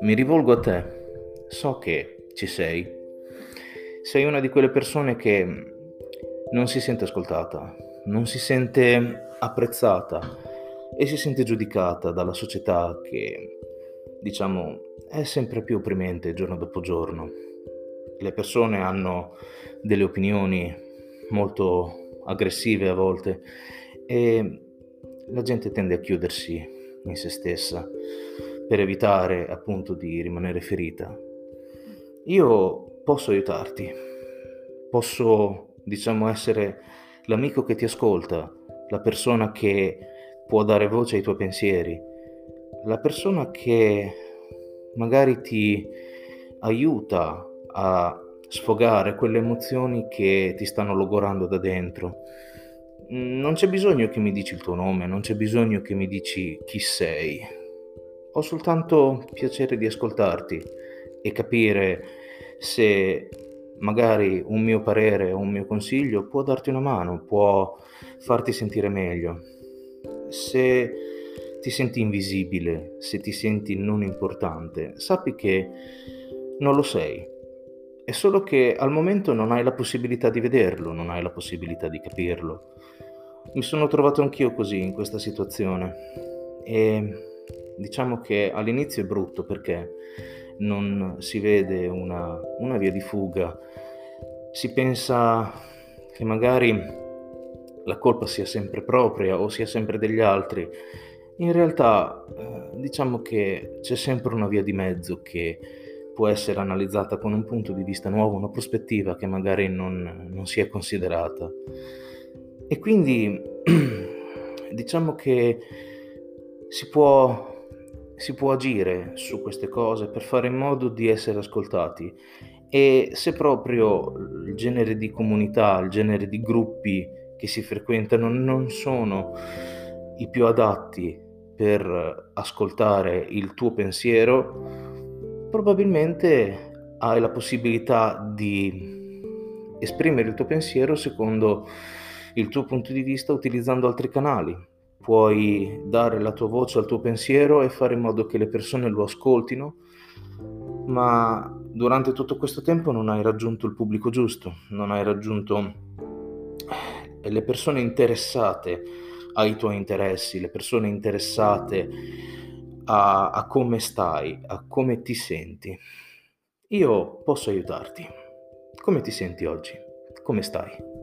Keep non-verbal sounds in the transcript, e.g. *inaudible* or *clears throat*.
Mi rivolgo a te, so che ci sei. Sei una di quelle persone che non si sente ascoltata, non si sente apprezzata e si sente giudicata dalla società che, diciamo, è sempre più opprimente giorno dopo giorno. Le persone hanno delle opinioni molto aggressive a volte e la gente tende a chiudersi in se stessa per evitare appunto di rimanere ferita. Io posso aiutarti, posso diciamo essere l'amico che ti ascolta, la persona che può dare voce ai tuoi pensieri, la persona che magari ti aiuta a sfogare quelle emozioni che ti stanno logorando da dentro. Non c'è bisogno che mi dici il tuo nome, non c'è bisogno che mi dici chi sei, ho soltanto piacere di ascoltarti e capire se magari un mio parere o un mio consiglio può darti una mano, può farti sentire meglio. Se ti senti invisibile, se ti senti non importante, sappi che non lo sei. È solo che al momento non hai la possibilità di vederlo, non hai la possibilità di capirlo. Mi sono trovato anch'io così in questa situazione e diciamo che all'inizio è brutto perché non si vede una, una via di fuga, si pensa che magari la colpa sia sempre propria o sia sempre degli altri. In realtà eh, diciamo che c'è sempre una via di mezzo che può essere analizzata con un punto di vista nuovo, una prospettiva che magari non, non si è considerata. E quindi *clears throat* diciamo che si può si può agire su queste cose per fare in modo di essere ascoltati e se proprio il genere di comunità, il genere di gruppi che si frequentano non sono i più adatti per ascoltare il tuo pensiero, probabilmente hai la possibilità di esprimere il tuo pensiero secondo il tuo punto di vista utilizzando altri canali. Puoi dare la tua voce al tuo pensiero e fare in modo che le persone lo ascoltino, ma durante tutto questo tempo non hai raggiunto il pubblico giusto, non hai raggiunto le persone interessate ai tuoi interessi, le persone interessate a, a come stai, a come ti senti. Io posso aiutarti. Come ti senti oggi? Come stai?